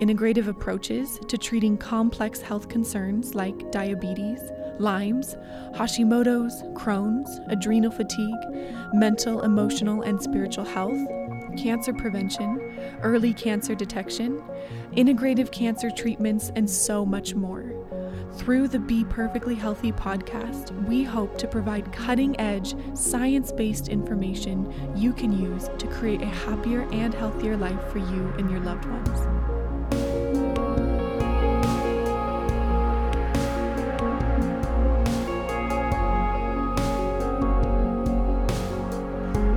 integrative approaches to treating complex health concerns like diabetes, Lyme's, Hashimoto's, Crohn's, adrenal fatigue, mental, emotional, and spiritual health, cancer prevention, early cancer detection, integrative cancer treatments, and so much more. Through the Be Perfectly Healthy podcast, we hope to provide cutting edge, science based information you can use to create a happier and healthier life for you and your loved ones.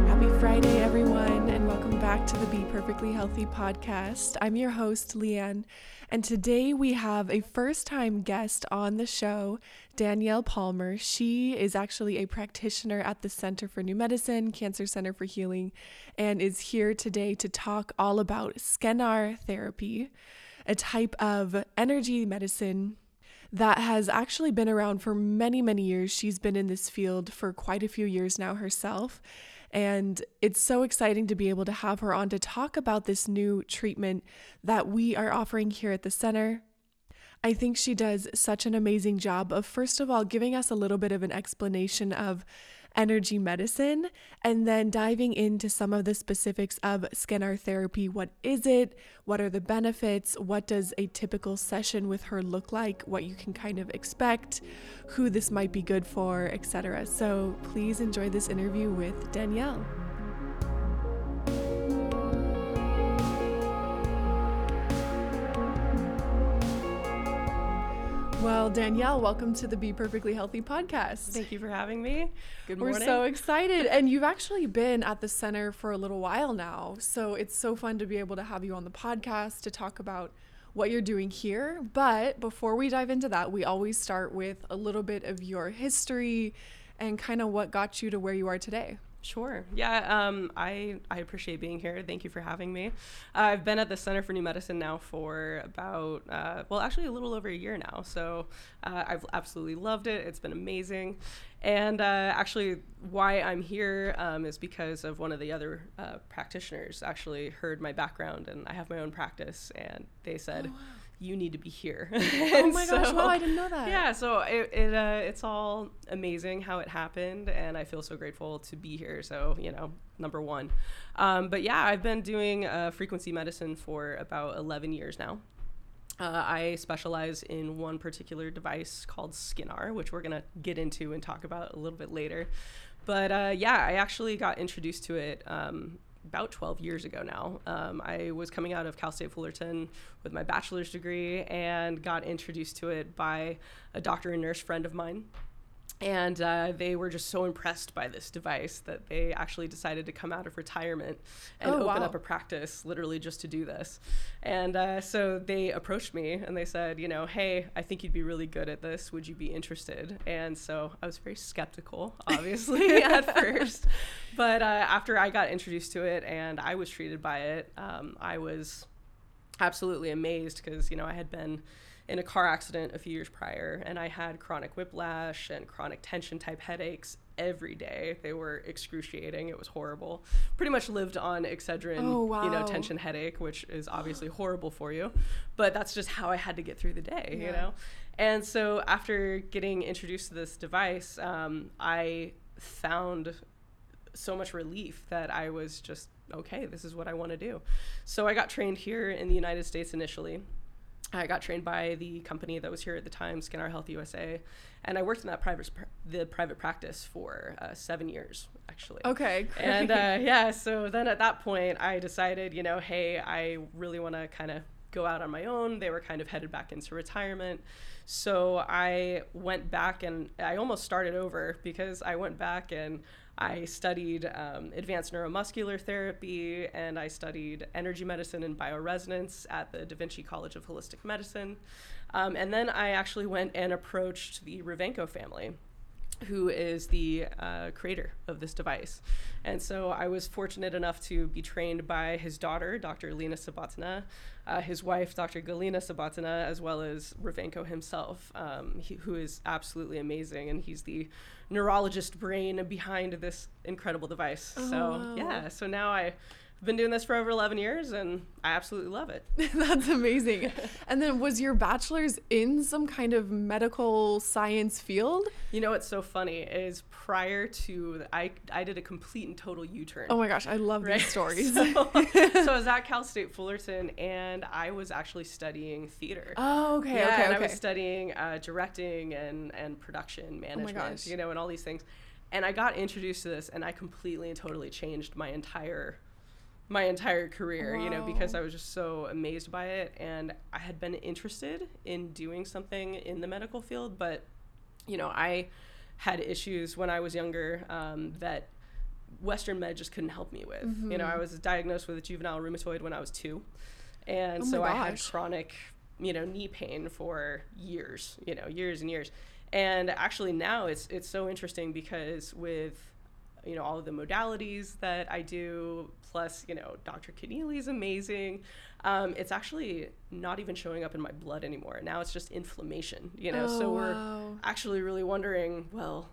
Happy Friday, everyone, and welcome back to the Be Perfectly Healthy podcast. I'm your host, Leanne, and today we have a first time guest on the show, Danielle Palmer. She is actually a practitioner at the Center for New Medicine, Cancer Center for Healing, and is here today to talk all about Skenar therapy, a type of energy medicine that has actually been around for many, many years. She's been in this field for quite a few years now herself. And it's so exciting to be able to have her on to talk about this new treatment that we are offering here at the center. I think she does such an amazing job of, first of all, giving us a little bit of an explanation of energy medicine and then diving into some of the specifics of Skenar therapy. What is it? What are the benefits? What does a typical session with her look like? What you can kind of expect, who this might be good for, etc. So please enjoy this interview with Danielle. Well, Danielle, welcome to the Be Perfectly Healthy podcast. Thank you for having me. Good morning. We're so excited. and you've actually been at the center for a little while now. So it's so fun to be able to have you on the podcast to talk about what you're doing here. But before we dive into that, we always start with a little bit of your history and kind of what got you to where you are today. Sure. Yeah. Um, I I appreciate being here. Thank you for having me. Uh, I've been at the Center for New Medicine now for about uh, well, actually a little over a year now. So uh, I've absolutely loved it. It's been amazing. And uh, actually, why I'm here um, is because of one of the other uh, practitioners actually heard my background, and I have my own practice, and they said. Oh, wow you need to be here. oh my so, gosh! Wow, I didn't know that. Yeah, so it, it uh, it's all amazing how it happened, and I feel so grateful to be here. So you know, number one. Um, but yeah, I've been doing uh, frequency medicine for about 11 years now. Uh, I specialize in one particular device called Skenar, which we're gonna get into and talk about a little bit later. But uh, yeah, I actually got introduced to it um, about 12 years ago now. Um, I was coming out of Cal State Fullerton with my bachelor's degree and got introduced to it by a doctor and nurse friend of mine and uh, they were just so impressed by this device that they actually decided to come out of retirement and oh, open wow. up a practice literally just to do this. And uh, so they approached me and they said you know hey i think you'd be really good at this. Would you be interested? And so i was very skeptical obviously at first. But uh, after i got introduced to it and i was treated by it um, i was absolutely amazed because you know i had been in a car accident a few years prior, and I had chronic whiplash and chronic tension type headaches every day. They were excruciating. It was horrible. Pretty much lived on Excedrin, oh, wow. you know, tension headache, which is obviously horrible for you. But that's just how I had to get through the day, yeah. you know? And so after getting introduced to this device, um, I found so much relief that I was just, okay, this is what I want to do. So I got trained here in the United States initially I got trained by the company that was here at the time, Skenar Health USA, and I worked in that private the private practice for uh, seven years actually. Okay. Great. And uh, yeah, so then at that point, I decided, you know, hey, I really want to kind of go out on my own. They were kind of headed back into retirement. So I went back and I almost started over because I went back and I studied um, advanced neuromuscular therapy and I studied energy medicine and bioresonance at the Da Vinci College of Holistic Medicine. Um, and then I actually went and approached the Revenko family who is the uh, creator of this device. And so I was fortunate enough to be trained by his daughter, Dr. Lena Sabatina, uh, his wife, Dr. Galina Sabatina, as well as Revenko himself, um, he, who is absolutely amazing. And he's the neurologist brain behind this incredible device. Oh, so, yeah, so now I I've been doing this for over 11 years and I absolutely love it. That's amazing. and then was your bachelor's in some kind of medical science field? You know what's so funny is prior to I I did a complete and total U-turn. Oh my gosh, I love right? these stories. So, so I was at Cal State Fullerton and I was actually studying theater. oh, okay, yeah, okay, and okay. I was studying uh, directing and and production management, gosh. you know, and all these things. And I got introduced to this, and I completely and totally changed my entire my entire career, you know, because I was just so amazed by it, and I had been interested in doing something in the medical field, but you know, I had issues when I was younger um, that Western med just couldn't help me with. You know, I Mm-hmm. was diagnosed with juvenile rheumatoid when I was two, and Oh so I had chronic, you know, knee pain for years. You know, years and years. And actually now it's it's so interesting because with you know all of the modalities that I do, plus you know Dr. Connealy is amazing. Um, it's actually not even showing up in my blood anymore. Now it's just inflammation. You know, so Oh, we're wow. actually really wondering, well,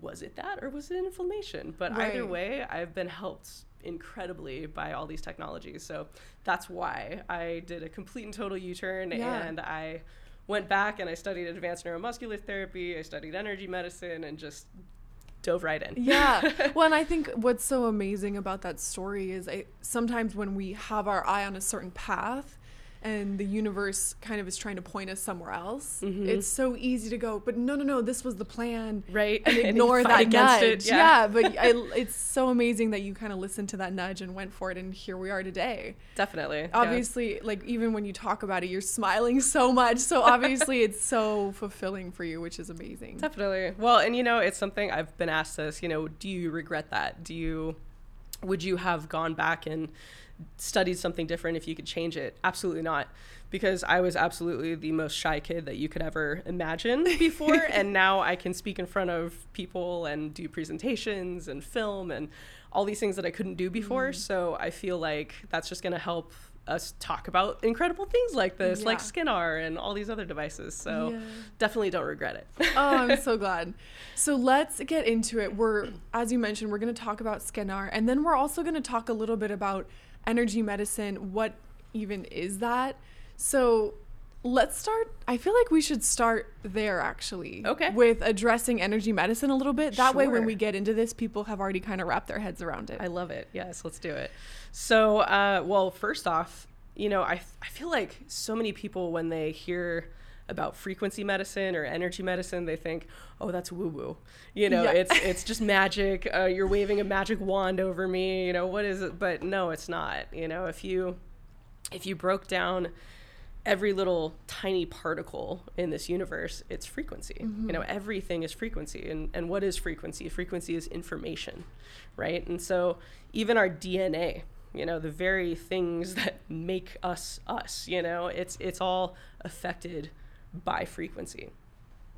was it that or was it inflammation? But either way, I've been helped incredibly by all these technologies. So that's why I did a complete and total U-turn Yeah. and I went back and I studied advanced neuromuscular therapy, I studied energy medicine and just dove right in. yeah. Well, and I think what's so amazing about that story is I, sometimes when we have our eye on a certain path and the universe kind of is trying to point us somewhere else, Mhm. it's so easy to go, but no, no, no, this was the plan. right? And ignore fight that nudge. it, yeah. but I, it's so amazing that you kind of listened to that nudge and went for it, and here we are today. Definitely. yeah. Obviously, like even when you talk about it, you're smiling so much. So obviously, it's so fulfilling for you, which is amazing. Definitely. Well, and you know, it's something I've been asked this, you know, do you regret that? Do you would you have gone back and studied something different if you could change it? Absolutely not. Because I was absolutely the most shy kid that you could ever imagine before. and now I can speak in front of people and do presentations and film and all these things that I couldn't do before. Mm. So I feel like that's just going to help us talk about incredible things like this, like Yeah. Skinar and all these other devices. So Yeah. definitely don't regret it. oh, I'm so glad. So let's get into it. We're, as you mentioned, we're going to talk about Skenar, and then we're also going to talk a little bit about energy medicine. What even is that? So let's start. I feel like we should start there actually. Okay. With addressing energy medicine a little bit. That way, when we get into this, people have already kind of wrapped their heads around it. I love it. Yes, let's do it. So, uh, well, first off, you know, I, I feel like so many people, when they hear about frequency medicine or energy medicine, they think, oh, that's woo woo. You know, Yeah. it's, it's just magic. Uh, you're waving a magic wand over me. You know, what is it? But no, it's not. You know, if you, if you broke down every little tiny particle in this universe it's frequency you know everything is frequency and, and what is frequency frequency is information right and so even our dna you know the very things that make us us you know it's it's all affected by frequency.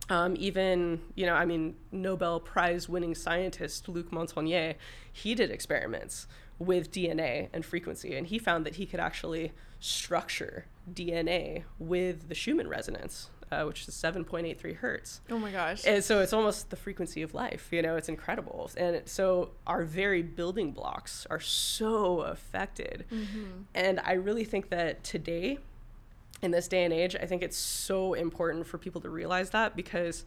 Um, even you know i mean nobel prize winning scientist luc montagnier he did experiments with dna and frequency and he found that he could actually structure dna with the schumann resonance uh, which is 7.83 hertz. Oh my gosh. and so it's almost the frequency of life you know it's incredible. And it- so our very building blocks are so affected. And i really think that today in this day and age i think it's so important for people to realize that because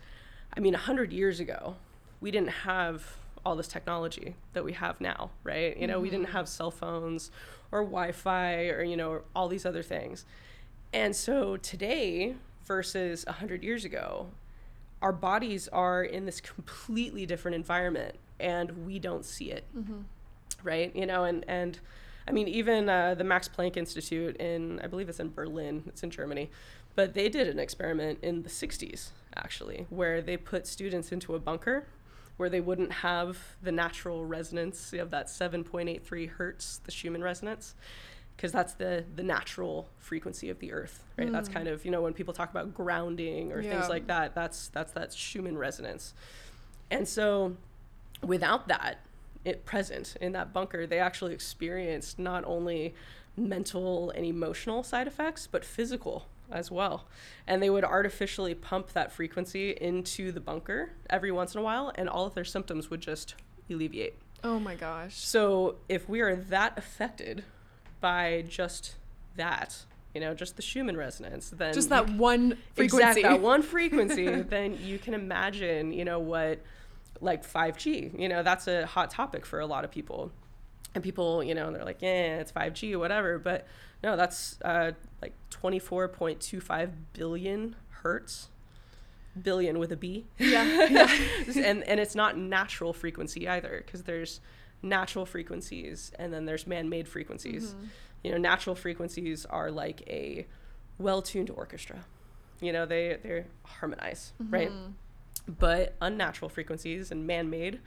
i mean 100 years ago we didn't have all this technology that we have now right? You know we didn't mm-hmm. have cell phones or wi-fi or you know all these other things. And so today versus 100 years ago our bodies are in this completely different environment and we don't see it. Mm-hmm. Right? You know and and i mean even uh, the max planck institute in i believe it's in berlin it's in germany but they did an experiment in the 60s actually where they put students into a bunker where they wouldn't have the natural resonance of that 7.83 hertz, the Schumann resonance, because that's the the natural frequency of the Earth, right? Mm. That's kind of you know when people talk about grounding or yeah. things like that. That's that's that Schumann resonance, and so without that it present in that bunker, they actually experienced not only mental and emotional side effects, but physical as well. And they would artificially pump that frequency into the bunker every once in a while, and all of their symptoms would just alleviate. Oh my gosh. So if we are that affected by just that, you know, just the Schumann resonance, then just that one frequency, exactly, that one frequency, then you can imagine, you know, what like 5G, you know, that's a hot topic for a lot of people. And people, you know, they're like, yeah, it's 5G or whatever. But no, that's uh, like 24.25 billion hertz. Billion with a B. Yeah. yeah. and, and it's not natural frequency either because there's natural frequencies and then there's man-made frequencies. Mm-hmm. You know, natural frequencies are like a well-tuned orchestra. You know, they they harmonize, mm-hmm. right? But unnatural frequencies and man-made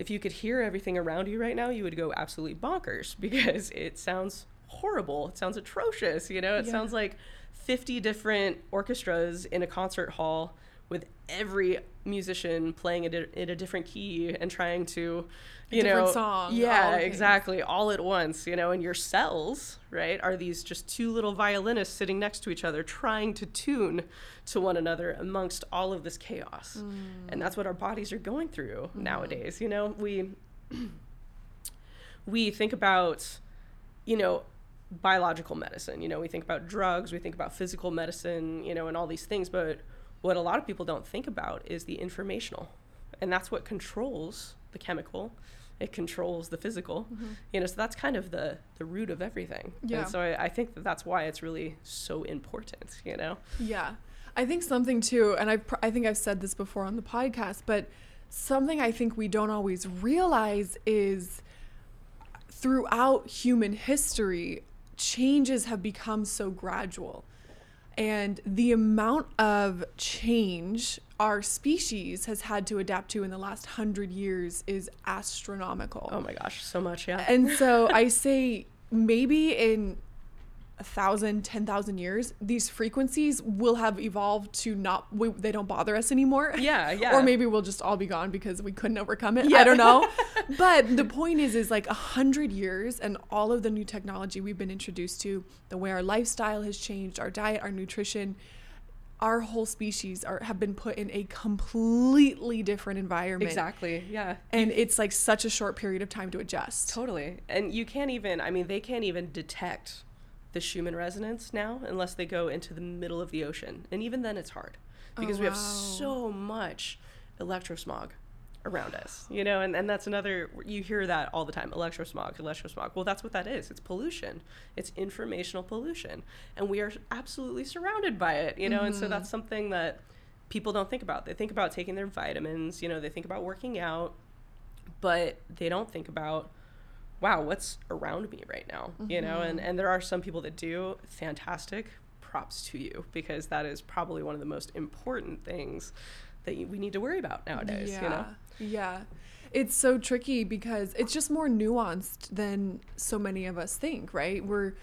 if you could hear everything around you right now, you would go absolutely bonkers because it sounds horrible. It sounds atrocious. You know, it yeah. sounds like 50 different orchestras in a concert hall with every musician playing it in a different key and trying to you know song, yeah exactly all at once you know and your cells right are these just two little violinists sitting next to each other trying to tune to one another amongst all of this chaos mm. and that's what our bodies are going through mm. nowadays you know we we think about you know biological medicine you know we think about drugs we think about physical medicine you know and all these things but what a lot of people don't think about is the informational. And that's what controls the chemical. It controls the physical. Mm-hmm. you know so that's kind of the the root of everything. Yeah. and so I, I think that that's why it's really so important you know? Yeah. I think something too and i pr- i think i've said this before on the podcast but something i think we don't always realize is throughout human history changes have become so gradual and the amount of change our species has had to adapt to in the last hundred years is astronomical. Oh my gosh, so much, yeah. And so I say maybe in a thousand, ten thousand years, these frequencies will have evolved to not, we, they don't bother us anymore. Yeah, yeah. or maybe we'll just all be gone because we couldn't overcome it. Yeah. I don't know. but the point is, is like a hundred years and all of the new technology we've been introduced to, the way our lifestyle has changed, our diet, our nutrition, our whole species are have been put in a completely different environment. Exactly. Yeah. And it's like such a short period of time to adjust. Totally. And you can't even I mean they can't even detect the Schumann resonance now unless they go into the middle of the ocean. And even then it's hard because oh, wow. we have so much electrosmog around us, you know, and, and that's another, you hear that all the time electrosmog, electrosmog. Well, that's what that is. It's pollution, it's informational pollution. And we are absolutely surrounded by it, you know, mm-hmm. and so that's mm-hmm. something that people don't think about. They think about taking their vitamins, you know, they think about working out, but they don't think about wow, what's around me right now? Mm-hmm. You know, and, mm-hmm. and there are some people that do fantastic props to you because that is probably one of the most important things that we need to worry about nowadays, yeah. you know? Yeah. It's so tricky because it's just more nuanced than so many of us think, right? We're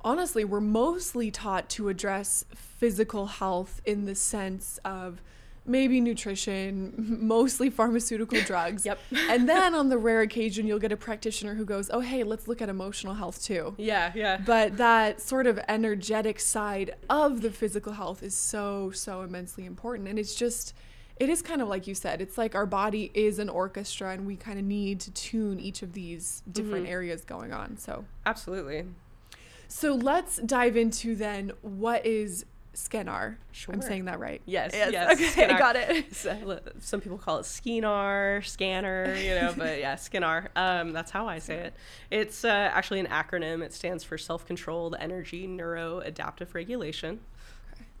honestly, we're mostly taught to address physical health in the sense of maybe nutrition, mostly pharmaceutical drugs. yep. and then on the rare occasion, you'll get a practitioner who goes, oh, hey, let's look at emotional health too. Yeah, yeah. But that sort of energetic side of the physical health is so, so immensely important. And it's just, it is kind of like you said, it's like our body is an orchestra and we kind of need to tune each of these different mm-hmm. areas going on. So, absolutely. So, let's dive into then what is Skenar. Sure. I'm saying that right. Yes. yes. yes. Okay, Skenar. got it. Some people call it Skinar, Scanner, you know, but yeah, Skenar. Um, that's how I say it. It's uh, actually an acronym. It stands for Self Controlled Energy Neuro Adaptive Regulation.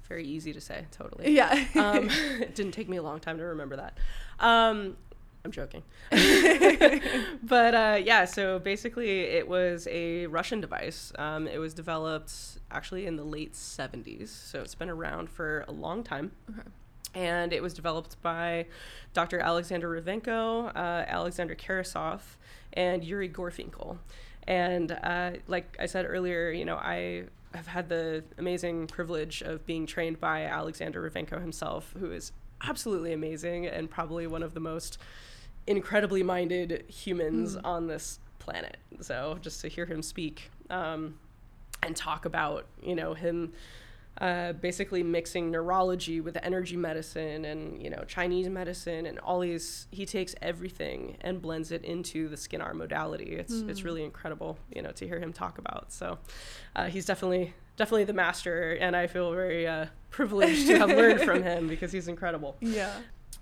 Very easy to say, totally. Yeah. um, it didn't take me a long time to remember that. Um, I'm joking. but uh, yeah, so basically, it was a Russian device. Um, it was developed actually in the late 70s, so it's been around for a long time. Okay. and it was developed by Dr. Alexander Revenko, uh, Alexander Karasov, and Yuri Gorfinkel. And uh, like I said earlier, you know, I have had the amazing privilege of being trained by Alexander Revenko himself, who is absolutely amazing and probably one of the most incredibly minded humans mm. on this planet. So just to hear him speak um, and talk about, you know, him uh, basically mixing neurology with energy medicine and you know Chinese medicine and all these. He takes everything and blends it into the Skenar modality. It's mm. it's really incredible, you know, to hear him talk about. So uh, he's definitely definitely the master, and I feel very uh, privileged to have learned from him because he's incredible. Yeah.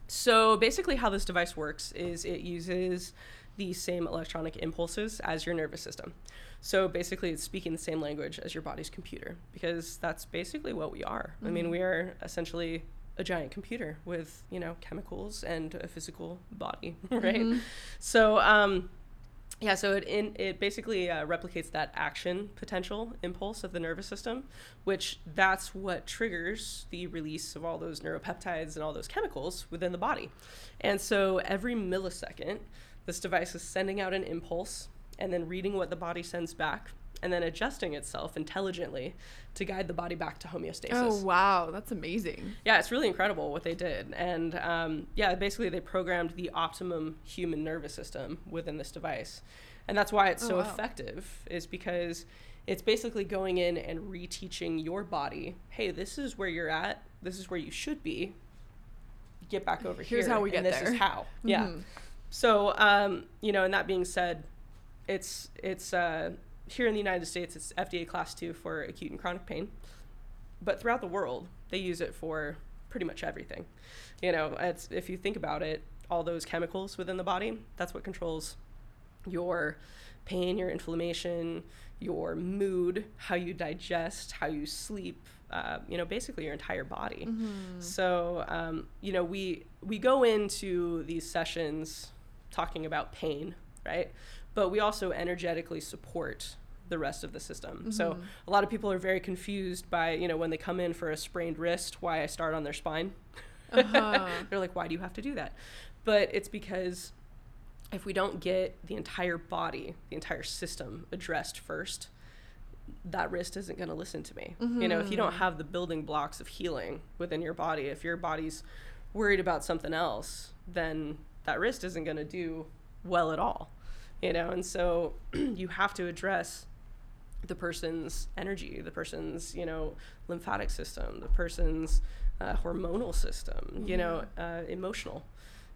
So basically, how this device works is it uses the same electronic impulses as your nervous system. So basically, it's speaking the same language as your body's computer because that's basically what we are. Mm-hmm. I mean, we mm-hmm. are essentially a giant computer with you know chemicals and a physical body, right? Mm-hmm. So. Um, yeah, so it in, it basically uh, replicates that action potential impulse of the nervous system, which that's what triggers the release of all those neuropeptides and all those chemicals within the body. And so every millisecond, this device is sending out an impulse and then reading what the body sends back and then adjusting itself intelligently to guide the body back to homeostasis. Oh wow, that's amazing. Yeah, it's really incredible what they did, and um, yeah, basically they programmed the optimum human nervous system within this device, and that's why it's oh, so wow. effective. Is because it's basically going in and reteaching your body, hey, this is where you're at, this is where you should be. Get back over Here's here. Here's how we get and there. This is how. Mm-hmm. Yeah. So, um, you know, and that being said, it's it's uh, here in the United States, it's FDA class two for acute and chronic pain, but throughout the world, they use it for pretty much everything. You know, it's if you think about it, all those chemicals within the body, that's what controls your pain, your inflammation, your mood, how you digest, how you sleep, uh, you know, basically your entire body. Mm-hmm. So, um, you know, we we go into these sessions talking about pain, right? but we also energetically support the rest of the system. Mm-hmm. So a lot of people are very confused by, you know, when they come in for a sprained wrist, why I start on their spine. Uh-huh. They're like, why do you have to do that? But it's because if we don't get the entire body, the entire system addressed first, that wrist isn't going to listen to me. Mm-hmm. You know, if you don't mm-hmm. have the building blocks of healing within your body, if your body's worried about something else, then that wrist isn't going to do well at all you know and so you have to address the person's energy the person's you know lymphatic system the person's uh, hormonal system you know uh, emotional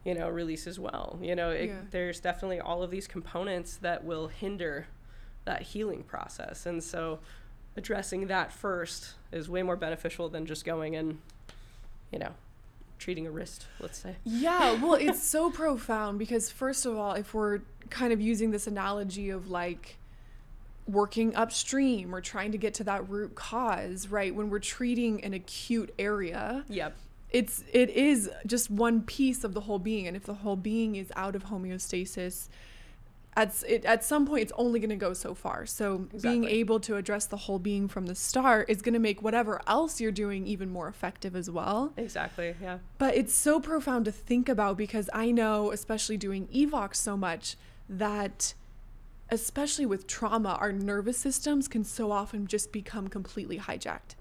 you know release as well you know it, yeah. there's definitely all of these components that will hinder that healing process and so addressing that first is way more beneficial than just going and you know treating a wrist, let's say. Yeah, well, it's so profound because, first of all, if we're kind of using this analogy of like working upstream or trying to get to that root cause, right? When we're treating an acute area, yep. It's it is just one piece of the whole being and if the whole being is out of homeostasis, at it, at some point it's only going to go so far. So exactly. being able to address the whole being from the start is going to make whatever else you're doing even more effective as well. Exactly. Yeah. But it's so profound to think about because I know, especially doing Evox so much, that especially with trauma, our nervous systems can so often just become completely hijacked.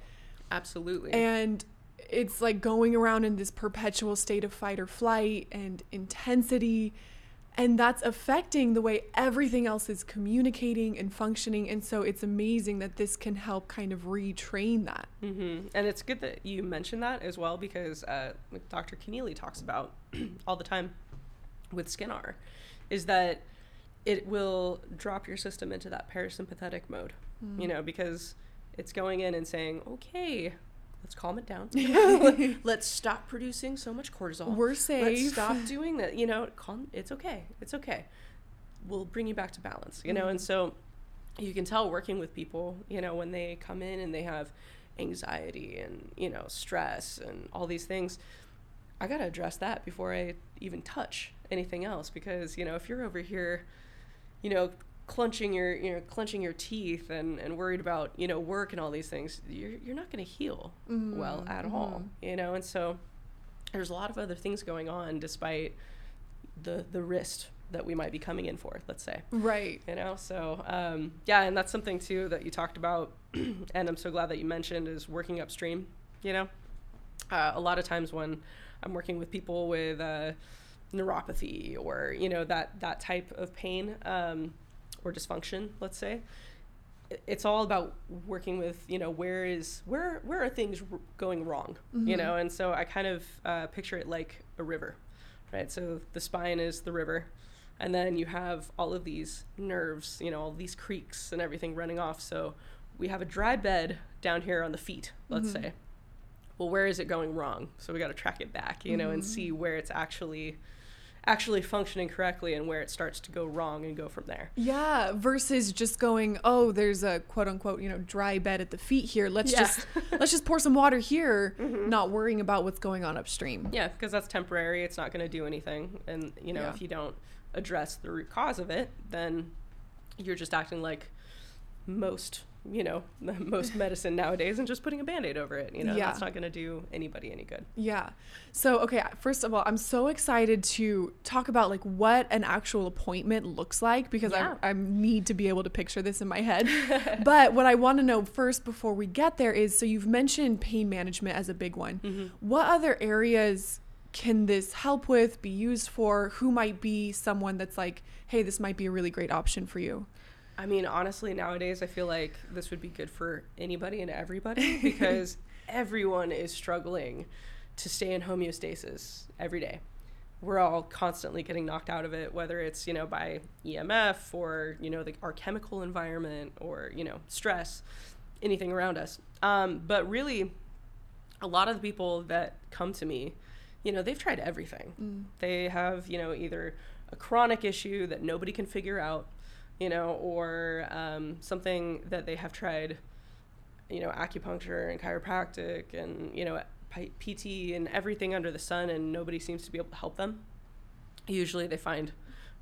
Absolutely. And it's like going around in this perpetual state of fight or flight and intensity and that's affecting the way everything else is communicating and functioning and so it's amazing that this can help kind of retrain that mm-hmm. and it's good that you mentioned that as well because uh, dr Connealy talks about all the time with skinar is that it will drop your system into that parasympathetic mode mm. you know because it's going in and saying okay let's calm it down. let's stop producing so much cortisol. We're safe. Let's stop doing that. You know, calm. It's okay. It's okay. We'll bring you back to balance. You know, mm-hmm. and so you can tell working with people. You know, when they come in and they have anxiety and you know stress and all these things. I got to address that before I even touch anything else because, you know, if you're over here, you know, clenching your you know clenching your teeth and and worried about you know work and all these things you're you're not going to heal mm-hmm. well at mm-hmm. all you know and so there's a lot of other things going on despite the the wrist that we might be coming in for let's say Right. you know so um, yeah and that's something too that you talked about and i'm so glad that you mentioned is working upstream you know uh, a lot of times when i'm working with people with uh, neuropathy or you know that that type of pain um, or dysfunction let's say. It's all about working with you know where is where where are things r- going wrong you know? And so i kind of uh, picture it like a river right? So the spine is the river and then you have all of these nerves you know all these creeks and everything running off. So we have a dry bed down here on the feet let's say. Well where is it going wrong? So we got to track it back you know and see where it's actually actually functioning correctly and where it starts to go wrong and go from there Yeah, versus just going, oh, there's a quote unquote, you know, dry bed at the feet here. Let's Yeah. just let's just pour some water here, mm-hmm. not worrying about what's going on upstream. Yeah, because that's temporary. It's not going to do anything. And, you know, Yeah. if you don't address the root cause of it, then you're just acting like most, you know, most medicine nowadays and just putting a band aid over it. You know, Yeah. that's not going to do anybody any good. Yeah. So, okay, first of all, I'm so excited to talk about like what an actual appointment looks like because Yeah. I, I need to be able to picture this in my head. but what I want to know first before we get there is so you've mentioned pain management as a big one. Mm-hmm. What other areas can this help with, be used for? Who might be someone that's like, hey, this might be a really great option for you? I mean, honestly, nowadays I feel like this would be good for anybody and everybody because everyone is struggling to stay in homeostasis every day. We're all constantly getting knocked out of it, whether it's you know by EMF or you know the, our chemical environment or you know stress, anything around us. Um, but really, a lot of the people that come to me, you know, they've tried everything. They have, you know, either a chronic issue that nobody can figure out, you know, or um, something that they have tried, you know, acupuncture and chiropractic and, you know, PT and everything under the sun, and nobody seems to be able to help them. Usually they find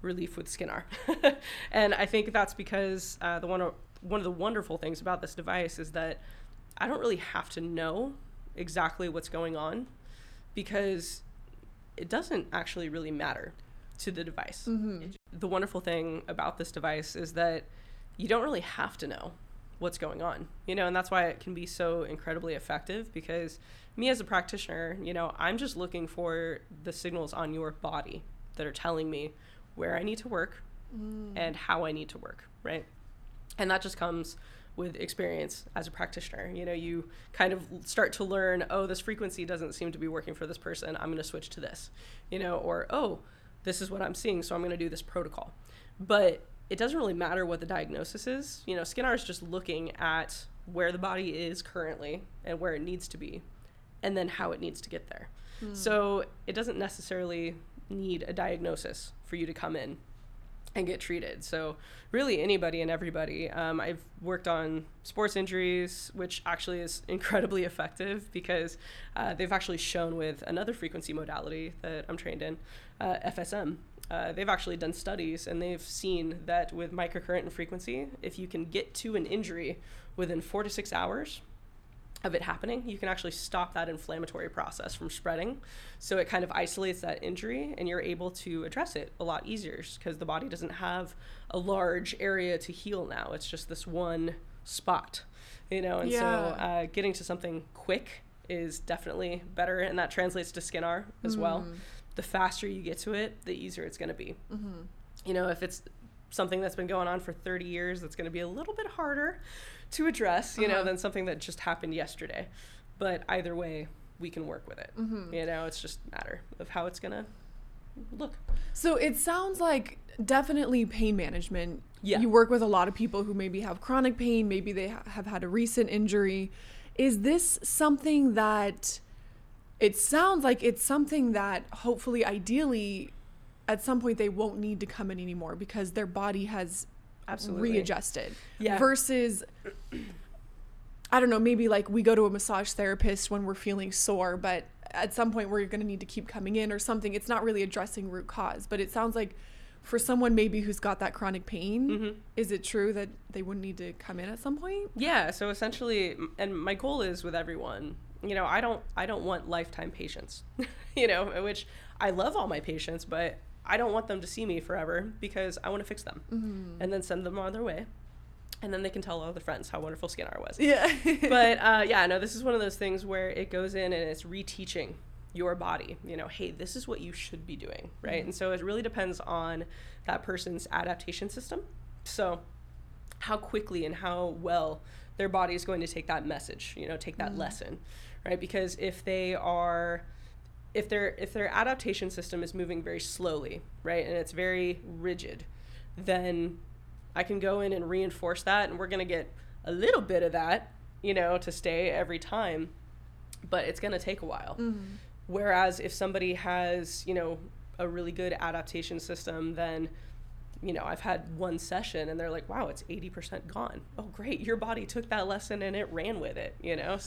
relief with Skenar. and I think that's because uh, the one, one of the wonderful things about this device is that I don't really have to know exactly what's going on because it doesn't actually really matter to the device. Mm-hmm. The wonderful thing about this device is that you don't really have to know what's going on, you know, and that's why it can be so incredibly effective because me as a practitioner, you know, I'm just looking for the signals on your body that are telling me where I need to work mm. and how I need to work, right? and that just comes with experience as a practitioner you know you kind of start to learn oh this frequency doesn't seem to be working for this person i'm going to switch to this you know or oh this is what i'm seeing so i'm going to do this protocol. But it doesn't really matter what the diagnosis is. You know skin is just looking at where the body is currently and where it needs to be and then how it needs to get there. Hmm. So it doesn't necessarily need a diagnosis for you to come in and get treated. So really anybody and everybody. Um, I've worked on sports injuries, which actually is incredibly effective because uh, they've actually shown with another frequency modality that I'm trained in, uh, FSM. Uh, they've actually done studies and they've seen that with microcurrent and frequency, if you can get to an injury within four to six hours, of it happening, you can actually stop that inflammatory process from spreading. So it kind of isolates that injury and you're able to address it a lot easier because the body doesn't have a large area to heal now. It's just this one spot, you know, and so uh, getting to something quick is definitely better. And that translates to Skenar as well. The faster you get to it, the easier it's going to be. You know, if it's something that's been going on for 30 years, that's going to be a little bit harder to address, you know, Uh-huh. than something that just happened yesterday. But either way, we can work with it. Mm-hmm. You know, it's just a matter of how it's to look. So it sounds like definitely pain management. Yeah. You work with a lot of people who maybe have chronic pain, maybe they ha- have had a recent injury. Is this something that it sounds like it's something that hopefully, ideally, at some point they won't need to come in anymore because their body has Absolutely. readjusted. Yeah. Versus, I don't know, maybe like we go to a massage therapist when we're feeling sore, but at some point we're going to need to keep coming in or something. It's not really addressing root cause, but it sounds like for someone maybe who's got that chronic pain, Mhm. is it true that they wouldn't need to come in at some point? Yeah, so essentially, and my goal is with everyone you know, I don't I don't want lifetime patients. you know, which I love all my patients, but I don't want them to see me forever because I want to fix them Mm-hmm. and then send them on their way. And then they can tell all the friends how wonderful Skenar was. Yeah. but uh, yeah, no, this is one of those things where it goes in and it's reteaching your body, you know, hey, this is what you should be doing, right? And so it really depends on that person's adaptation system. So, how quickly and how well their body is going to take that message, you know, take that lesson, right? Because if they are if their if their adaptation system is moving very slowly, right, and it's very rigid, then I can go in and reinforce that, and we're gonna get a little bit of that, you know, to stay every time, but it's gonna take a while. Mm-hmm. Whereas if somebody has, you know, a really good adaptation system, then you know, I've had one session and they're like, wow, it's 80% gone. Oh, great. Your body took that lesson and it ran with it, you know?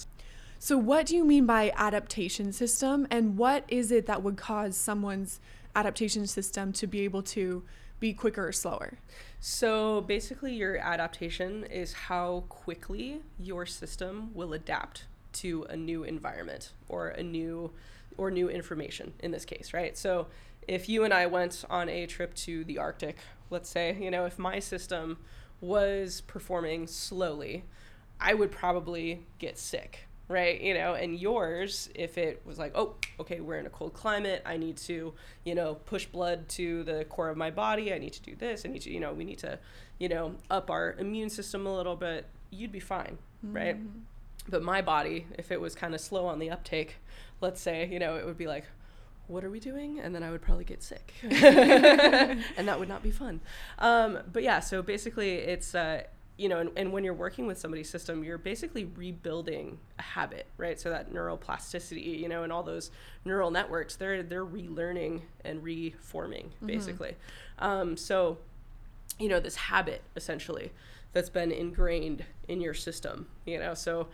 So, what do you mean by adaptation system, and what is it that would cause someone's adaptation system to be able to be quicker or slower? So basically, your adaptation is how quickly your system will adapt to a new environment or a new or new information in this case, right? So if you and I went on a trip to the Arctic, let's say, you know, if my system was performing slowly, I would probably get sick, right? You know, and yours, if it was like, oh, okay, we're in a cold climate, I need to, you know, push blood to the core of my body, I need to do this, I need to, you know, we need to, you know, up our immune system a little bit, you'd be fine, right? But my body, if it was kind of slow on the uptake, let's say, you know, it would be like, what are we doing? And then I would probably get sick. and that would not be fun. Um, but yeah, so basically it's, uh, you know, and, and when you're working with somebody's system, you're basically rebuilding a habit, right? So that neuroplasticity, you know, and all those neural networks, they're they're relearning and reforming, basically. Um, so, you know, this habit essentially that's been ingrained in your system, you know. So,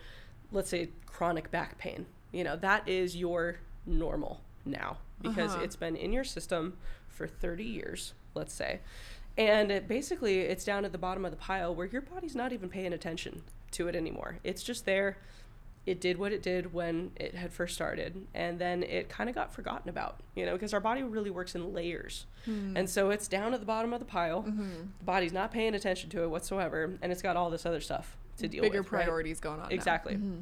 let's say chronic back pain, you know, that is your normal now because Uh-huh. it's been in your system for 30 years, let's say. And it basically, it's down at the bottom of the pile where your body's not even paying attention to it anymore. It's just there. It did what it did when it had first started, and then it kind of got forgotten about, you know, because our body really works in layers. Hmm. And so it's down at the bottom of the pile. Mm-hmm. The body's not paying attention to it whatsoever, and it's got all this other stuff to deal Bigger with. right? priorities going on. now. Exactly. Mm-hmm.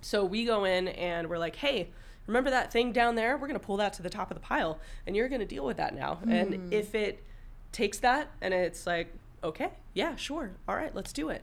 So we go in and we're like, hey, remember that thing down there? We're going to pull that to the top of the pile and you're going to deal with that now. And hmm. if it takes that and it's like, okay, yeah, sure. All right, let's do it.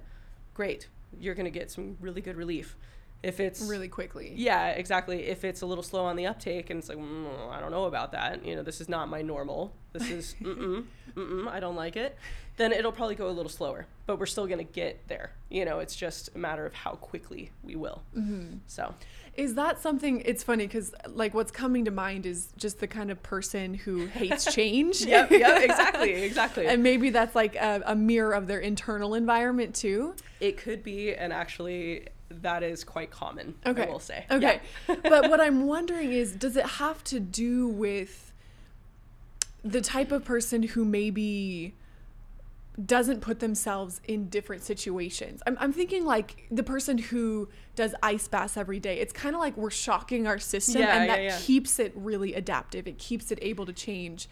Great. You're going to get some really good relief. If it's really quickly. yeah, exactly. If it's a little slow on the uptake and it's like, mm, I don't know about that, you know, this is not my normal. This is, mm-mm, mm-mm, I don't like it. Then it'll probably go a little slower, but we're still going to get there. You know, it's just a matter of how quickly we will. Mm-hmm. So, Is that something? It's funny because like what's coming to mind is just the kind of person who hates change. yep, yep, exactly, exactly. and maybe that's like a, a mirror of their internal environment too. it could be, and actually, that is quite common. Okay. I will say. Okay. Yeah. but what I'm wondering is does it have to do with the type of person who maybe doesn't put themselves in different situations? I'm, I'm thinking like the person who does ice baths every day. It's kind of like we're shocking our system Yeah, and yeah, that keeps it really adaptive. It keeps it able to change.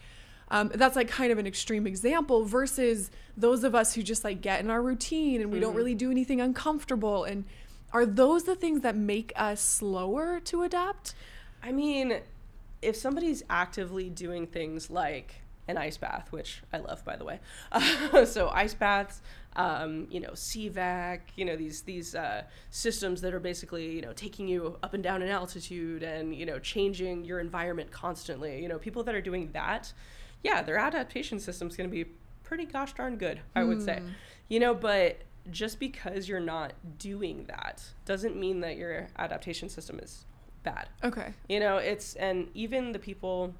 Um, that's like kind of an extreme example versus those of us who just like get in our routine and we Mm-hmm. don't really do anything uncomfortable and are those the things that make us slower to adapt? I mean, if somebody's actively doing things like an ice bath, which I love, by the way, so ice baths, um, you know, CVAC, you know, these these uh, systems that are basically you know taking you up and down in altitude and you know changing your environment constantly. You know, people that are doing that, yeah, their adaptation system's going to be pretty gosh darn good, I would say. You know, but just because you're not doing that doesn't mean that your adaptation system is bad. Okay. You know, it's and even the people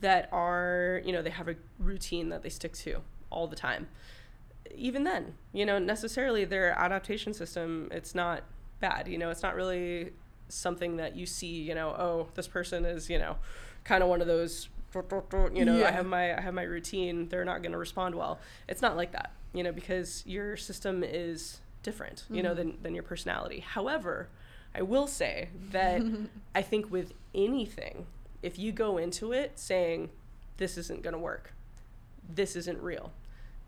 that are, you know, they have a routine that they stick to all the time. Even then, you know, necessarily their adaptation system, it's not bad. You know, it's not really something that you see, you know, oh, this person is, you know, kind of one of those you know, I have my I have my routine, they're not going to respond well. It's not like that, you know, because your system is different, you know, mm-hmm. than than your personality. However, I will say that I think with anything, if you go into it saying, this isn't going to work, this isn't real,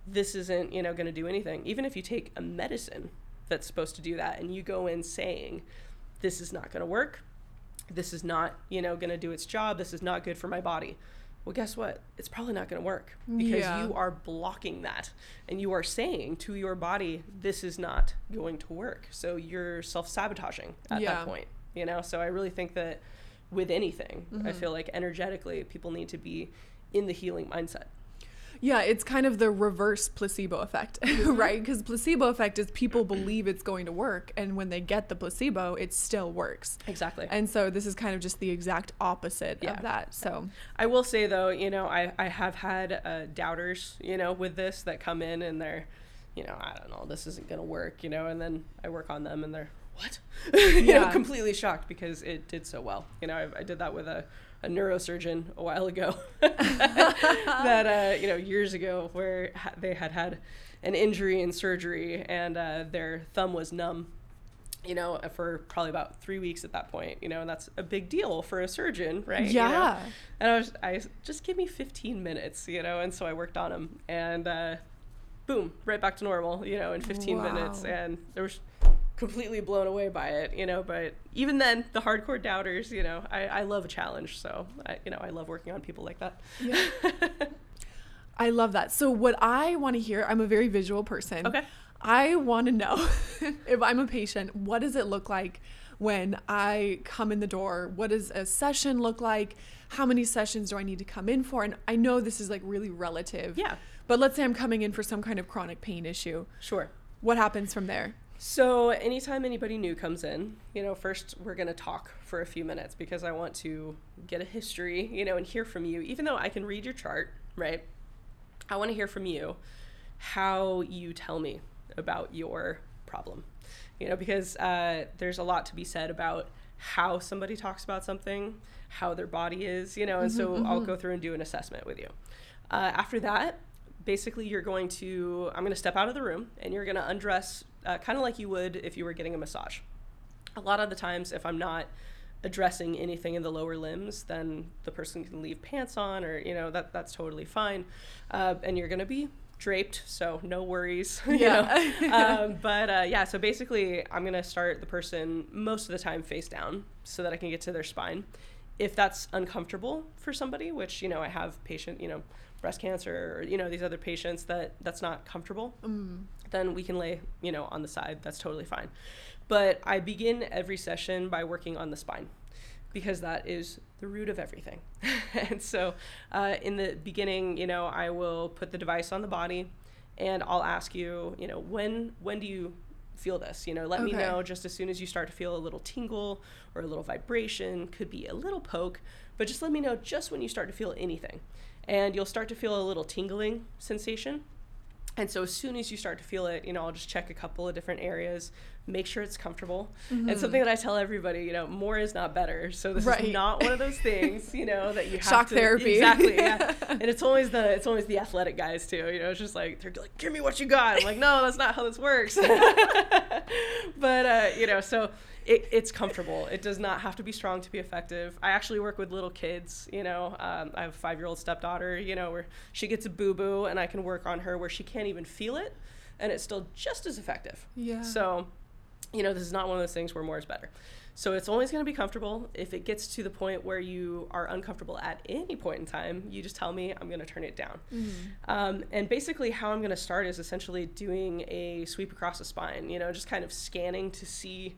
this isn't, you know, going to do anything, even if you take a medicine that's supposed to do that and you go in saying, this is not going to work, this is not, you know, going to do its job, this is not good for my body well, guess what? It's probably not going to work because yeah. you are blocking that and you are saying to your body, this is not going to work. So you're self sabotaging at yeah. that point, you know? So I really think that with anything, mm-hmm. I feel like energetically, people need to be in the healing mindset. Yeah, it's kind of the reverse placebo effect, mm-hmm. right? Because placebo effect is people believe it's going to work, and when they get the placebo, it still works. Exactly. And so this is kind of just the exact opposite yeah. of that. So I will say though, you know, I I have had uh, doubters, you know, with this that come in and they're, you know, I don't know, this isn't gonna work, you know, and then I work on them and they're what? you yeah. know, completely shocked because it did so well. You know, I, I did that with a a neurosurgeon a while ago that uh, you know years ago where ha- they had had an injury in surgery and uh, their thumb was numb you know for probably about three weeks at that point you know and that's a big deal for a surgeon right yeah you know? and i was i just give me 15 minutes you know and so i worked on him and uh, boom right back to normal you know in 15 wow. minutes and there was completely blown away by it, you know. But even then, the hardcore doubters, you know, I, I love a challenge. So, I, you know, I love working on people like that. Yeah. I love that. So, what I want to hear, I'm a very visual person. Okay. I want to know if I'm a patient, what does it look like when I come in the door? What does a session look like? How many sessions do I need to come in for? And I know this is like really relative. Yeah. But let's say I'm coming in for some kind of chronic pain issue. Sure. What happens from there? So, anytime anybody new comes in, you know, first we're going to talk for a few minutes because I want to get a history, you know, and hear from you. Even though I can read your chart, right? I want to hear from you how you tell me about your problem, you know, because uh, there's a lot to be said about how somebody talks about something, how their body is, you know, and mm-hmm, so mm-hmm. I'll go through and do an assessment with you. Uh, after that, basically, you're going to, I'm going to step out of the room and you're going to undress uh, kind of like you would if you were getting a massage. A lot of the times, if I'm not addressing anything in the lower limbs, then the person can leave pants on, or you know that that's totally fine, uh, and you're gonna be draped, so no worries. Yeah. um, but uh, yeah, so basically, I'm gonna start the person most of the time face down so that I can get to their spine. If that's uncomfortable for somebody, which you know I have patient, you know, breast cancer or you know these other patients that that's not comfortable mm. then we can lay you know on the side. That's totally fine. But i begin every session by working on the spine because that is the root of everything. And so uh, in the beginning you know i will put the device on the body and i'll ask you you know when when do you feel this? You know let okay. me know just as soon as you start to feel a little tingle or a little vibration could be a little poke but just let me know just when you start to feel anything and you'll start to feel a little tingling sensation. And so as soon as you start to feel it, you know, I'll just check a couple of different areas, make sure it's comfortable. Mm-hmm. And something that I tell everybody, you know, more is not better. So this right. is not one of those things, you know, that you have shock to, therapy. Exactly. Yeah. and it's always the it's always the athletic guys too. You know, it's just like they're like, give me what you got. I'm like, no, that's not how this works. but uh, you know, so it, it's comfortable. It does not have to be strong to be effective. I actually work with little kids. You know, um, I have a five year old stepdaughter. You know, where she gets a boo boo, and I can work on her where she can't even feel it, and it's still just as effective. Yeah. So, you know, this is not one of those things where more is better. So it's always going to be comfortable. If it gets to the point where you are uncomfortable at any point in time, you just tell me. I'm going to turn it down. Mm-hmm. Um, and basically, how I'm going to start is essentially doing a sweep across the spine. You know, just kind of scanning to see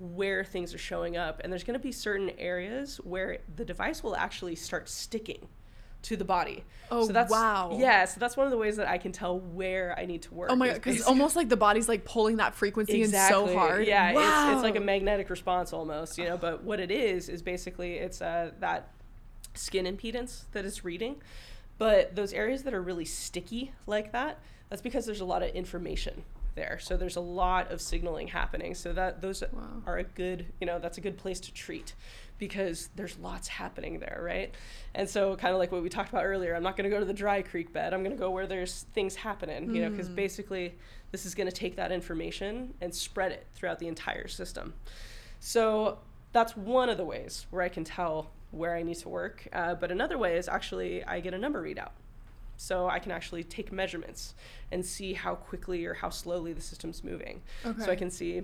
where things are showing up. And there's going to be certain areas where the device will actually start sticking to the body. Oh, so that's, wow. Yeah, so that's one of the ways that I can tell where I need to work. Oh my god, because almost like the body's like pulling that frequency exactly. in so hard. Yeah, wow. it's, it's like a magnetic response almost, you know. But what it is is basically it's uh, that skin impedance that it's reading. But those areas that are really sticky like that, that's because there's a lot of information there. So there's a lot of signaling happening. So that those wow. are a good, you know, that's a good place to treat because there's lots happening there, right? And so kind of like what we talked about earlier, I'm not going to go to the dry creek bed. I'm going to go where there's things happening, mm. you know, because basically this is going to take that information and spread it throughout the entire system. So that's one of the ways where I can tell where I need to work. Uh, but another way is actually I get a number readout. So I can actually take measurements and see how quickly or how slowly the system's moving. Okay. So I can see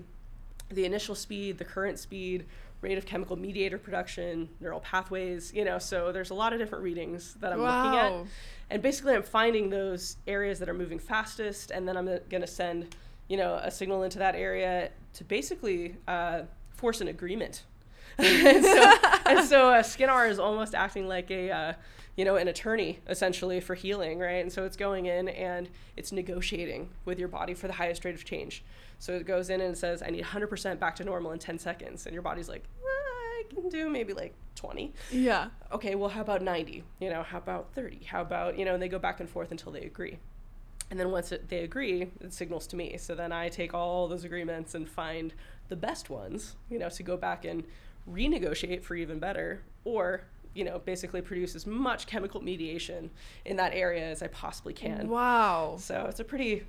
the initial speed, the current speed, rate of chemical mediator production, neural pathways, you know, so there's a lot of different readings that I'm looking at. And basically I'm finding those areas that are moving fastest and then I'm going to send, you know, a signal into that area to basically uh, force an agreement. And so, and so uh, Skenar is almost acting like a, uh, you know, an attorney essentially for healing, right? And so it's going in and it's negotiating with your body for the highest rate of change. So it goes in and it says, I need 100% back to normal in 10 seconds. And your body's like, "Ah, I can do maybe like 20. Yeah. Okay, well, how about 90? You know, how about 30? How about, you know, and they go back and forth until they agree. And then once it, they agree, it signals to me. So then I take all those agreements and find the best ones, you know, to go back and renegotiate for even better or, you know, basically produce as much chemical mediation in that area as I possibly can. Wow. So it's a pretty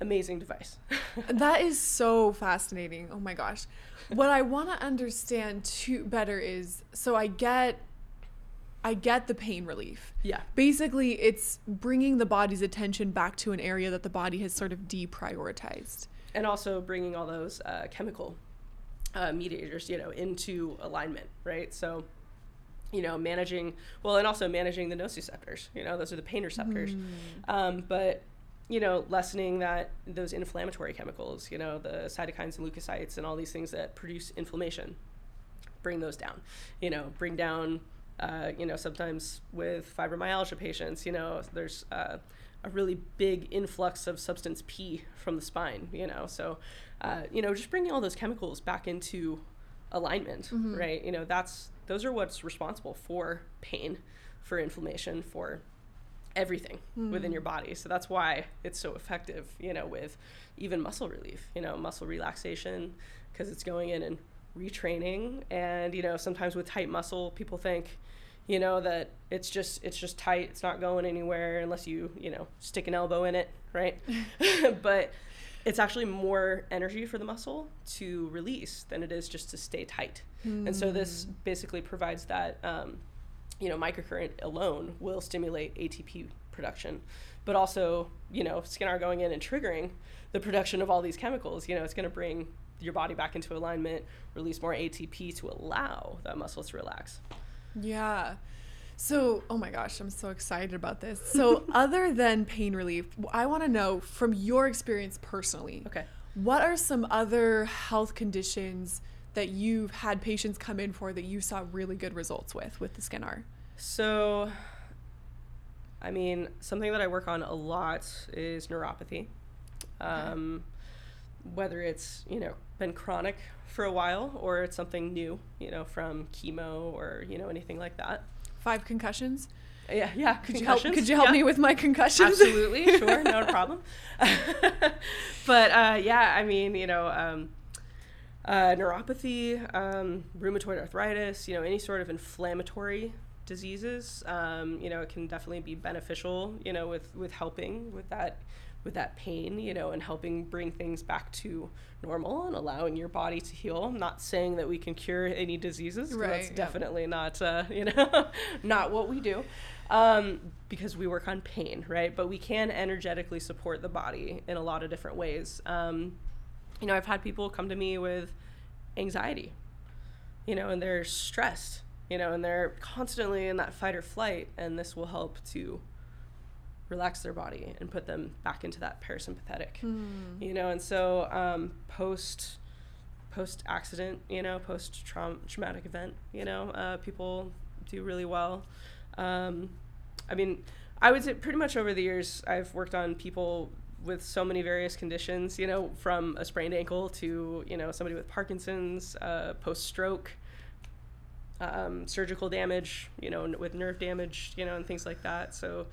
amazing device. That is so fascinating. Oh my gosh. What I want to understand too better is so I get I get the pain relief. yeah. Basically, it's bringing the body's attention back to an area that the body has sort of deprioritized. and also bringing all those uh, chemical uh, mediators, you know, into alignment, right? So, you know, managing well, and also managing the nociceptors. You know, those are the pain receptors. Um, but you know, lessening that those inflammatory chemicals, you know, the cytokines and leukocytes and all these things that produce inflammation, bring those down. You know, bring down. Uh, you know, sometimes with fibromyalgia patients, you know, there's uh, a really big influx of substance P from the spine, you know. So, uh, you know, just bringing all those chemicals back into alignment, right? You know, that's those are what's responsible for pain, for inflammation, for everything within your body. So that's why it's so effective, you know, with even muscle relief, you know, muscle relaxation, because it's going in and retraining. And, you know, sometimes with tight muscle, people think, you know, that it's just it's just tight, it's not going anywhere unless you, you know, stick an elbow in it, right? but it's actually more energy for the muscle to release than it is just to stay tight. And so this basically provides that um, you know, microcurrent alone will stimulate ATP production, but also, you know, Skenar going in and triggering the production of all these chemicals, you know, it's going to bring your body back into alignment, release more ATP to allow that muscle to relax. Yeah. So, oh my gosh, I'm so excited about this. So, other than pain relief, I want to know from your experience personally, Okay. what are some other health conditions that you've had patients come in for that you saw really good results with with the Skenar? So, I mean, something that I work on a lot is neuropathy. Um, whether it's, you know, been chronic for a while or it's something new, you know, from chemo or, you know, anything like that. Five concussions. Yeah, yeah. Could you help? Could you help yeah. me with my concussions? Absolutely, sure, no problem. but uh, yeah, I mean, you know, um, uh, neuropathy, um, rheumatoid arthritis, you know, any sort of inflammatory diseases, um, you know, it can definitely be beneficial, you know, with with helping with that with that pain, you know, and helping bring things back to normal and allowing your body to heal. I'm not saying that we can cure any diseases. Right, That's yeah. definitely not, uh, you know, not what we do. Um, because we work on pain, right? But we can energetically support the body in a lot of different ways. Um, you know, I've had people come to me with anxiety, you know, and they're stressed, you know, and they're constantly in that fight or flight, and this will help to relax their body and put them back into that parasympathetic, you know, and so um, post post accident, you know, post traumatic event, you know, uh, people do really well. Um, I mean, I would say pretty much over the years, I've worked on people with so many various conditions, you know, from a sprained ankle to, you know, somebody with Parkinson's, uh, post stroke, um, surgical damage, you know, n- with nerve damage, you know, and things like that. So,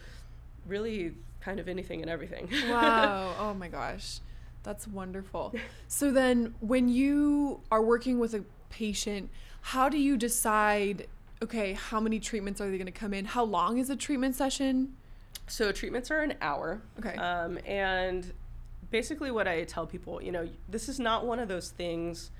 really, kind of anything and everything. wow. Oh my gosh. That's wonderful. So then when you are working with a patient, how do you decide okay, how many treatments are they going to come in? How long is a treatment session? So treatments are an hour. Okay. Um, and basically, what I tell people, you know, this is not one of those things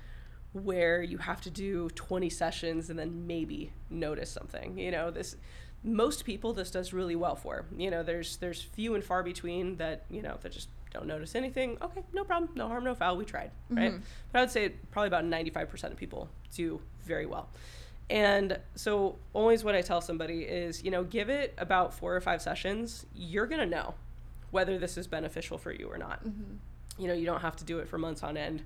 where you have to do 20 sessions and then maybe notice something. You know, this most people this does really well for. You know, there's there's few and far between that, you know, that just don't notice anything. Okay, no problem. No harm, no foul. We tried, right? Mm-hmm. But I would say probably about 95% of people do very well. And so always what I tell somebody is, you know, give it about 4 or 5 sessions. You're going to know whether this is beneficial for you or not. Mm-hmm. You know, you don't have to do it for months on end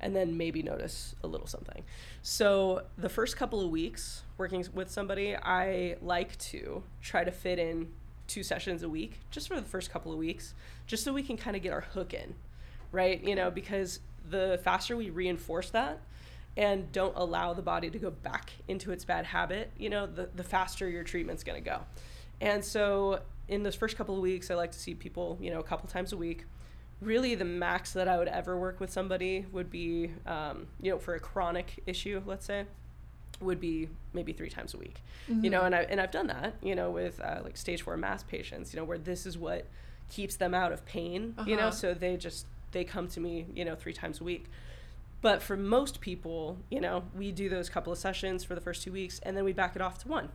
and then maybe notice a little something. So, the first couple of weeks working with somebody, I like to try to fit in two sessions a week just for the first couple of weeks, just so we can kind of get our hook in, right? You know, because the faster we reinforce that and don't allow the body to go back into its bad habit, you know, the, the faster your treatment's to go. And so, in those first couple of weeks, I like to see people, you know, a couple times a week really the max that I would ever work with somebody would be, um, you know, for a chronic issue, let's say, would be maybe three times a week. Mm-hmm. You know, and I and I've done that, you know, with uh, like stage four mass patients, you know, where this is what keeps them out of pain. You know, Uh-huh. so they just they come to me, you know, three times a week. But for most people, you know, we do those couple of sessions for the first two weeks, and then we back it off to one.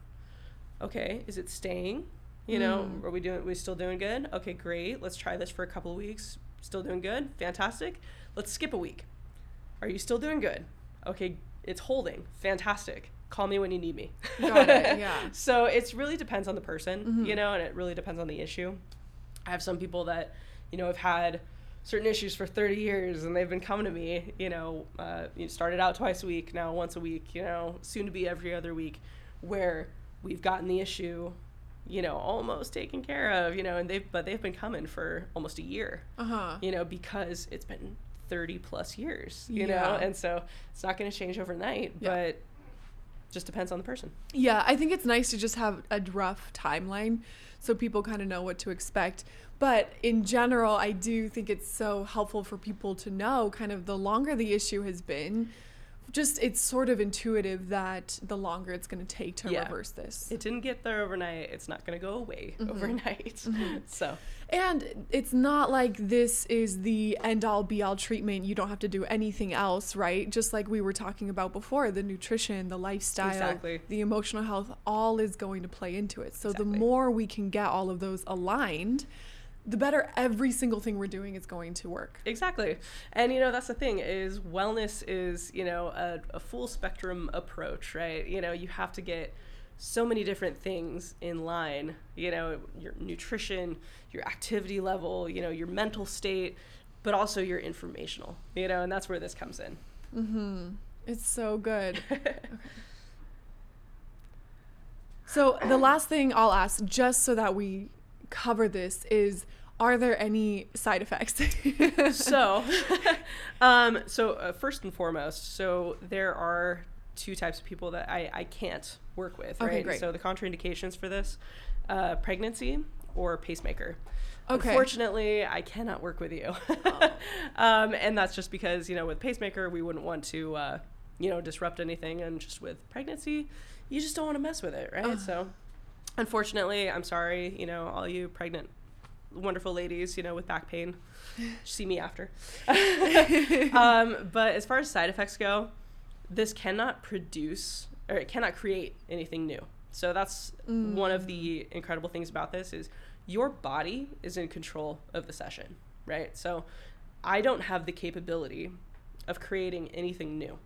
Okay, is it staying? You know, Mm. are we doing? Are We still doing good? Okay, great. Let's try this for a couple of weeks. Still doing good? Fantastic. Let's skip a week. Are you still doing good? Okay, it's holding. Fantastic. Call me when you need me. Got it, yeah. so it's really depends on the person, Mhm. you know, and it really depends on the issue. I have some people that, you know, have had certain issues for 30 years and they've been coming to me, you know, uh, you started out twice a week, now once a week, you know, soon to be every other week, where we've gotten the issue, you know, almost taken care of, you know, and they've, but they've been coming for almost a year, Uh-huh. you know, because it's been 30 plus years, you Yeah. know, and so it's not going to change overnight, Yeah. but just depends on the person. Yeah, I think it's nice to just have a rough timeline so people kind of know what to expect. But in general, I do think it's so helpful for people to know kind of the longer the issue has been, just it's sort of intuitive that the longer it's going to take to Yeah. reverse this. It didn't get there overnight. It's not going to go away Mhm. overnight. Mhm. So, And it's not like this is the end all be all treatment. You don't have to do anything else, right? Just like we were talking about before the nutrition, the lifestyle, Exactly. the emotional health, all is going to play into it. So the more we can get all of those aligned, the better every single thing we're doing is going to work. exactly. And, you know, that's the thing is wellness is, you know, a, a full spectrum approach, right? You know, you have to get so many different things in line, you know, your nutrition, your activity level, you know, your mental state, but also your informational, you know, and that's where this comes in. Mm-hmm. It's so good. So the last thing I'll ask, just so that we cover this, is are there any side effects? so, um, so uh, first and foremost, so there are two types of people that I, I can't work with, Okay, right? great. So the contraindications for this, uh, pregnancy or pacemaker. Okay. Unfortunately, I cannot work with you. Oh. um, and that's just because, you know, with pacemaker, we wouldn't want to, uh, you know, disrupt anything. And just with pregnancy, you just don't want to mess with it, right? So, unfortunately, I'm sorry, you know, all you pregnant, wonderful ladies, you know, with back pain, see me after. um, but as far as side effects go, this cannot produce or it cannot create anything new. So that's one of the incredible things about this is your body is in control of the session, right? So I don't have the capability of creating anything new.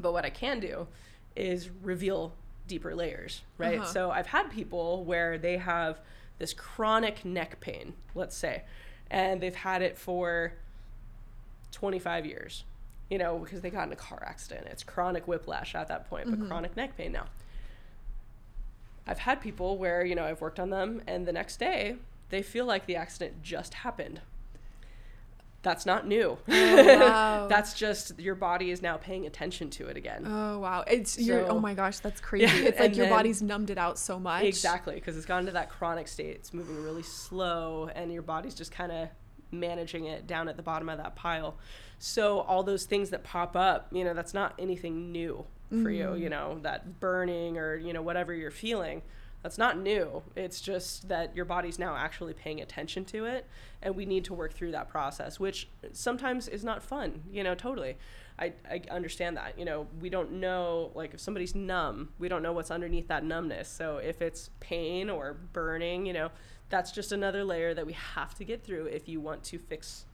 But what I can do is reveal deeper layers, right? Uh-huh. So I've had people where they have this chronic neck pain, let's say, and they've had it for 25 years, you know, because they got in a car accident. It's chronic whiplash at that point, but chronic neck pain now. I've had people where, you know, I've worked on them and the next day they feel like the accident just happened. That's not new. Oh, wow. That's just your body is now paying attention to it again. oh wow, it's you're, oh my gosh, that's crazy. Yeah, it's like your then- body's numbed it out so much. Exactly, because it's gone to that chronic state. It's moving really slow, and your body's just kind of managing it down at the bottom of that pile. So all those things that pop up, you know, that's not anything new for you. You mm-hmm. know, that burning or you know whatever you're feeling, that's not new. It's just that your body's now actually paying attention to it, and we need to work through that process, which sometimes is not fun. You know, totally. I, I understand that. You know, we don't know, like, if somebody's numb, we don't know what's underneath that numbness. So if it's pain or burning, you know, that's just another layer that we have to get through if you want to fix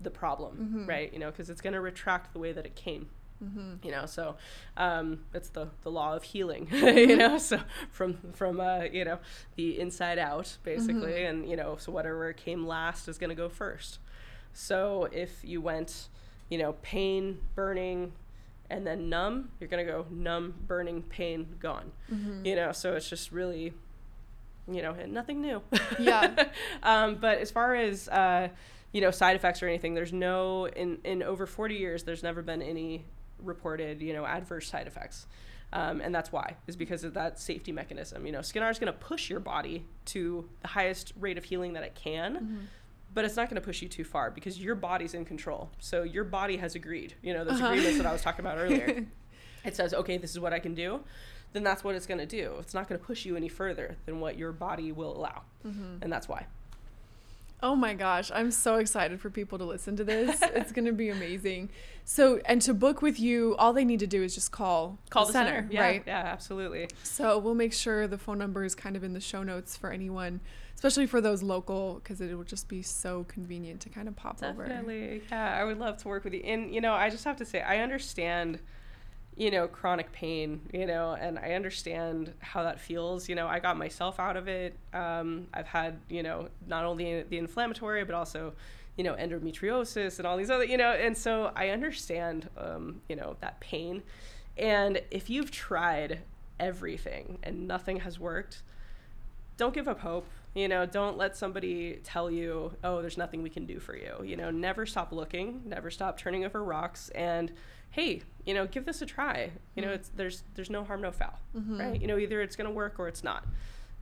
the problem, Mm-hmm. right? You know, because it's going to retract the way that it came. You know, so um, it's the, the law of healing. you know, so from from uh, you know the inside out basically, and you know, so whatever came last is going to go first. So if you went, you know, pain, burning, and then numb, you're going to go numb, burning, pain, gone. You know, so it's just really, you know, and nothing new. Yeah. um, but as far as uh, you know, side effects or anything, there's no in in over 40 years, there's never been any reported, you know, adverse side effects. Um, and that's why is because of that safety mechanism. You know, Skenar is going to push your body to the highest rate of healing that it can, but it's not going to push you too far because your body's in control. So your body has agreed. You know, those Uh-huh. agreements that I was talking about earlier. it says, okay, this is what I can do. Then that's what it's going to do. It's not going to push you any further than what your body will allow, and that's why. Oh my gosh, I'm so excited for people to listen to this. it's going to be amazing. So, and to book with you, all they need to do is just call Call the the center, center, yeah, right? Yeah, absolutely. So, we'll make sure the phone number is kind of in the show notes for anyone, especially for those local because it will just be so convenient to kind of pop over. Definitely. Yeah, I would love to work with you. And, you know, I just have to say, I understand, you know, chronic pain, you know, and I understand how that feels. You know, I got myself out of it. Um, I've had, you know, not only the inflammatory, but also, you know, endometriosis and all these other, you know, and so I understand, um, you know, that pain. And if you've tried everything and nothing has worked, don't give up hope. You know, don't let somebody tell you, oh, there's nothing we can do for you. You know, never stop looking, never stop turning over rocks, and hey, you know, give this a try. You know, mm-hmm. it's there's there's no harm, no foul, mm-hmm. right? You know, either it's gonna work or it's not,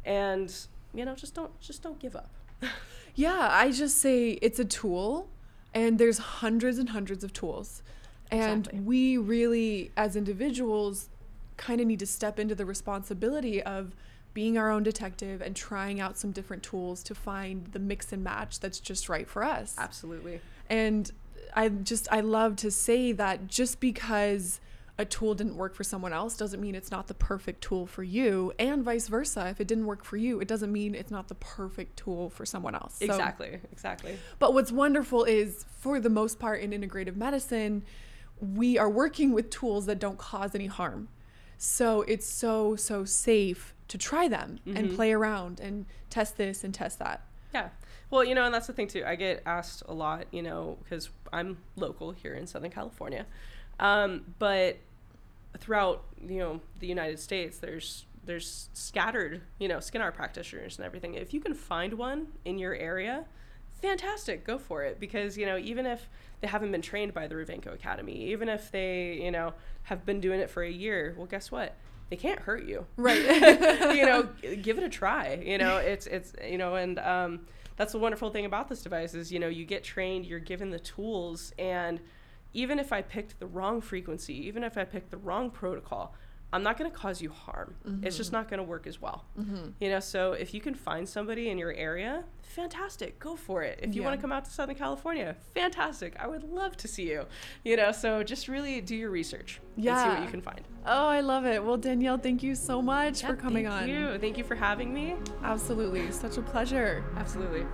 and you know, just don't just don't give up. Yeah, I just say it's a tool, and there's hundreds and hundreds of tools. And Exactly. we really, as individuals, kind of need to step into the responsibility of being our own detective and trying out some different tools to find the mix and match that's just right for us. Absolutely. And I just, I love to say that just because a tool didn't work for someone else doesn't mean it's not the perfect tool for you, and vice versa. If it didn't work for you, it doesn't mean it's not the perfect tool for someone else. So- Exactly. Exactly. but what's wonderful is, for the most part, in integrative medicine, we are working with tools that don't cause any harm. So it's so, so safe to try them and play around and test this and test that. Yeah. Well, you know, and that's the thing too. I get asked a lot, you know, because I'm local here in Southern California. Um, but throughout, you know, the United States, there's there's scattered, you know, Skenar practitioners and everything. If you can find one in your area, fantastic, go for it. Because, you know, even if they haven't been trained by the Revenko Academy, even if they, you know, have been doing it for a year, well, guess what? They can't hurt you Right. you know, give it a try. You know, it's it's you know, and um, that's the wonderful thing about this device is you know you get trained, you're given the tools, and even if I picked the wrong frequency, even if I picked the wrong protocol, I'm not going to cause you harm. It's just mm-hmm. not going to work as well. Mm-hmm. You know, so if you can find somebody in your area, fantastic, go for it. If you want to come out to Southern California, fantastic. I would love to see you. You know, so just really do your research and see what you can find. Oh, I love it. Well, Danielle, thank you so much for coming Thank on. Thank you. Thank you for having me. Absolutely. Such a pleasure. Absolutely.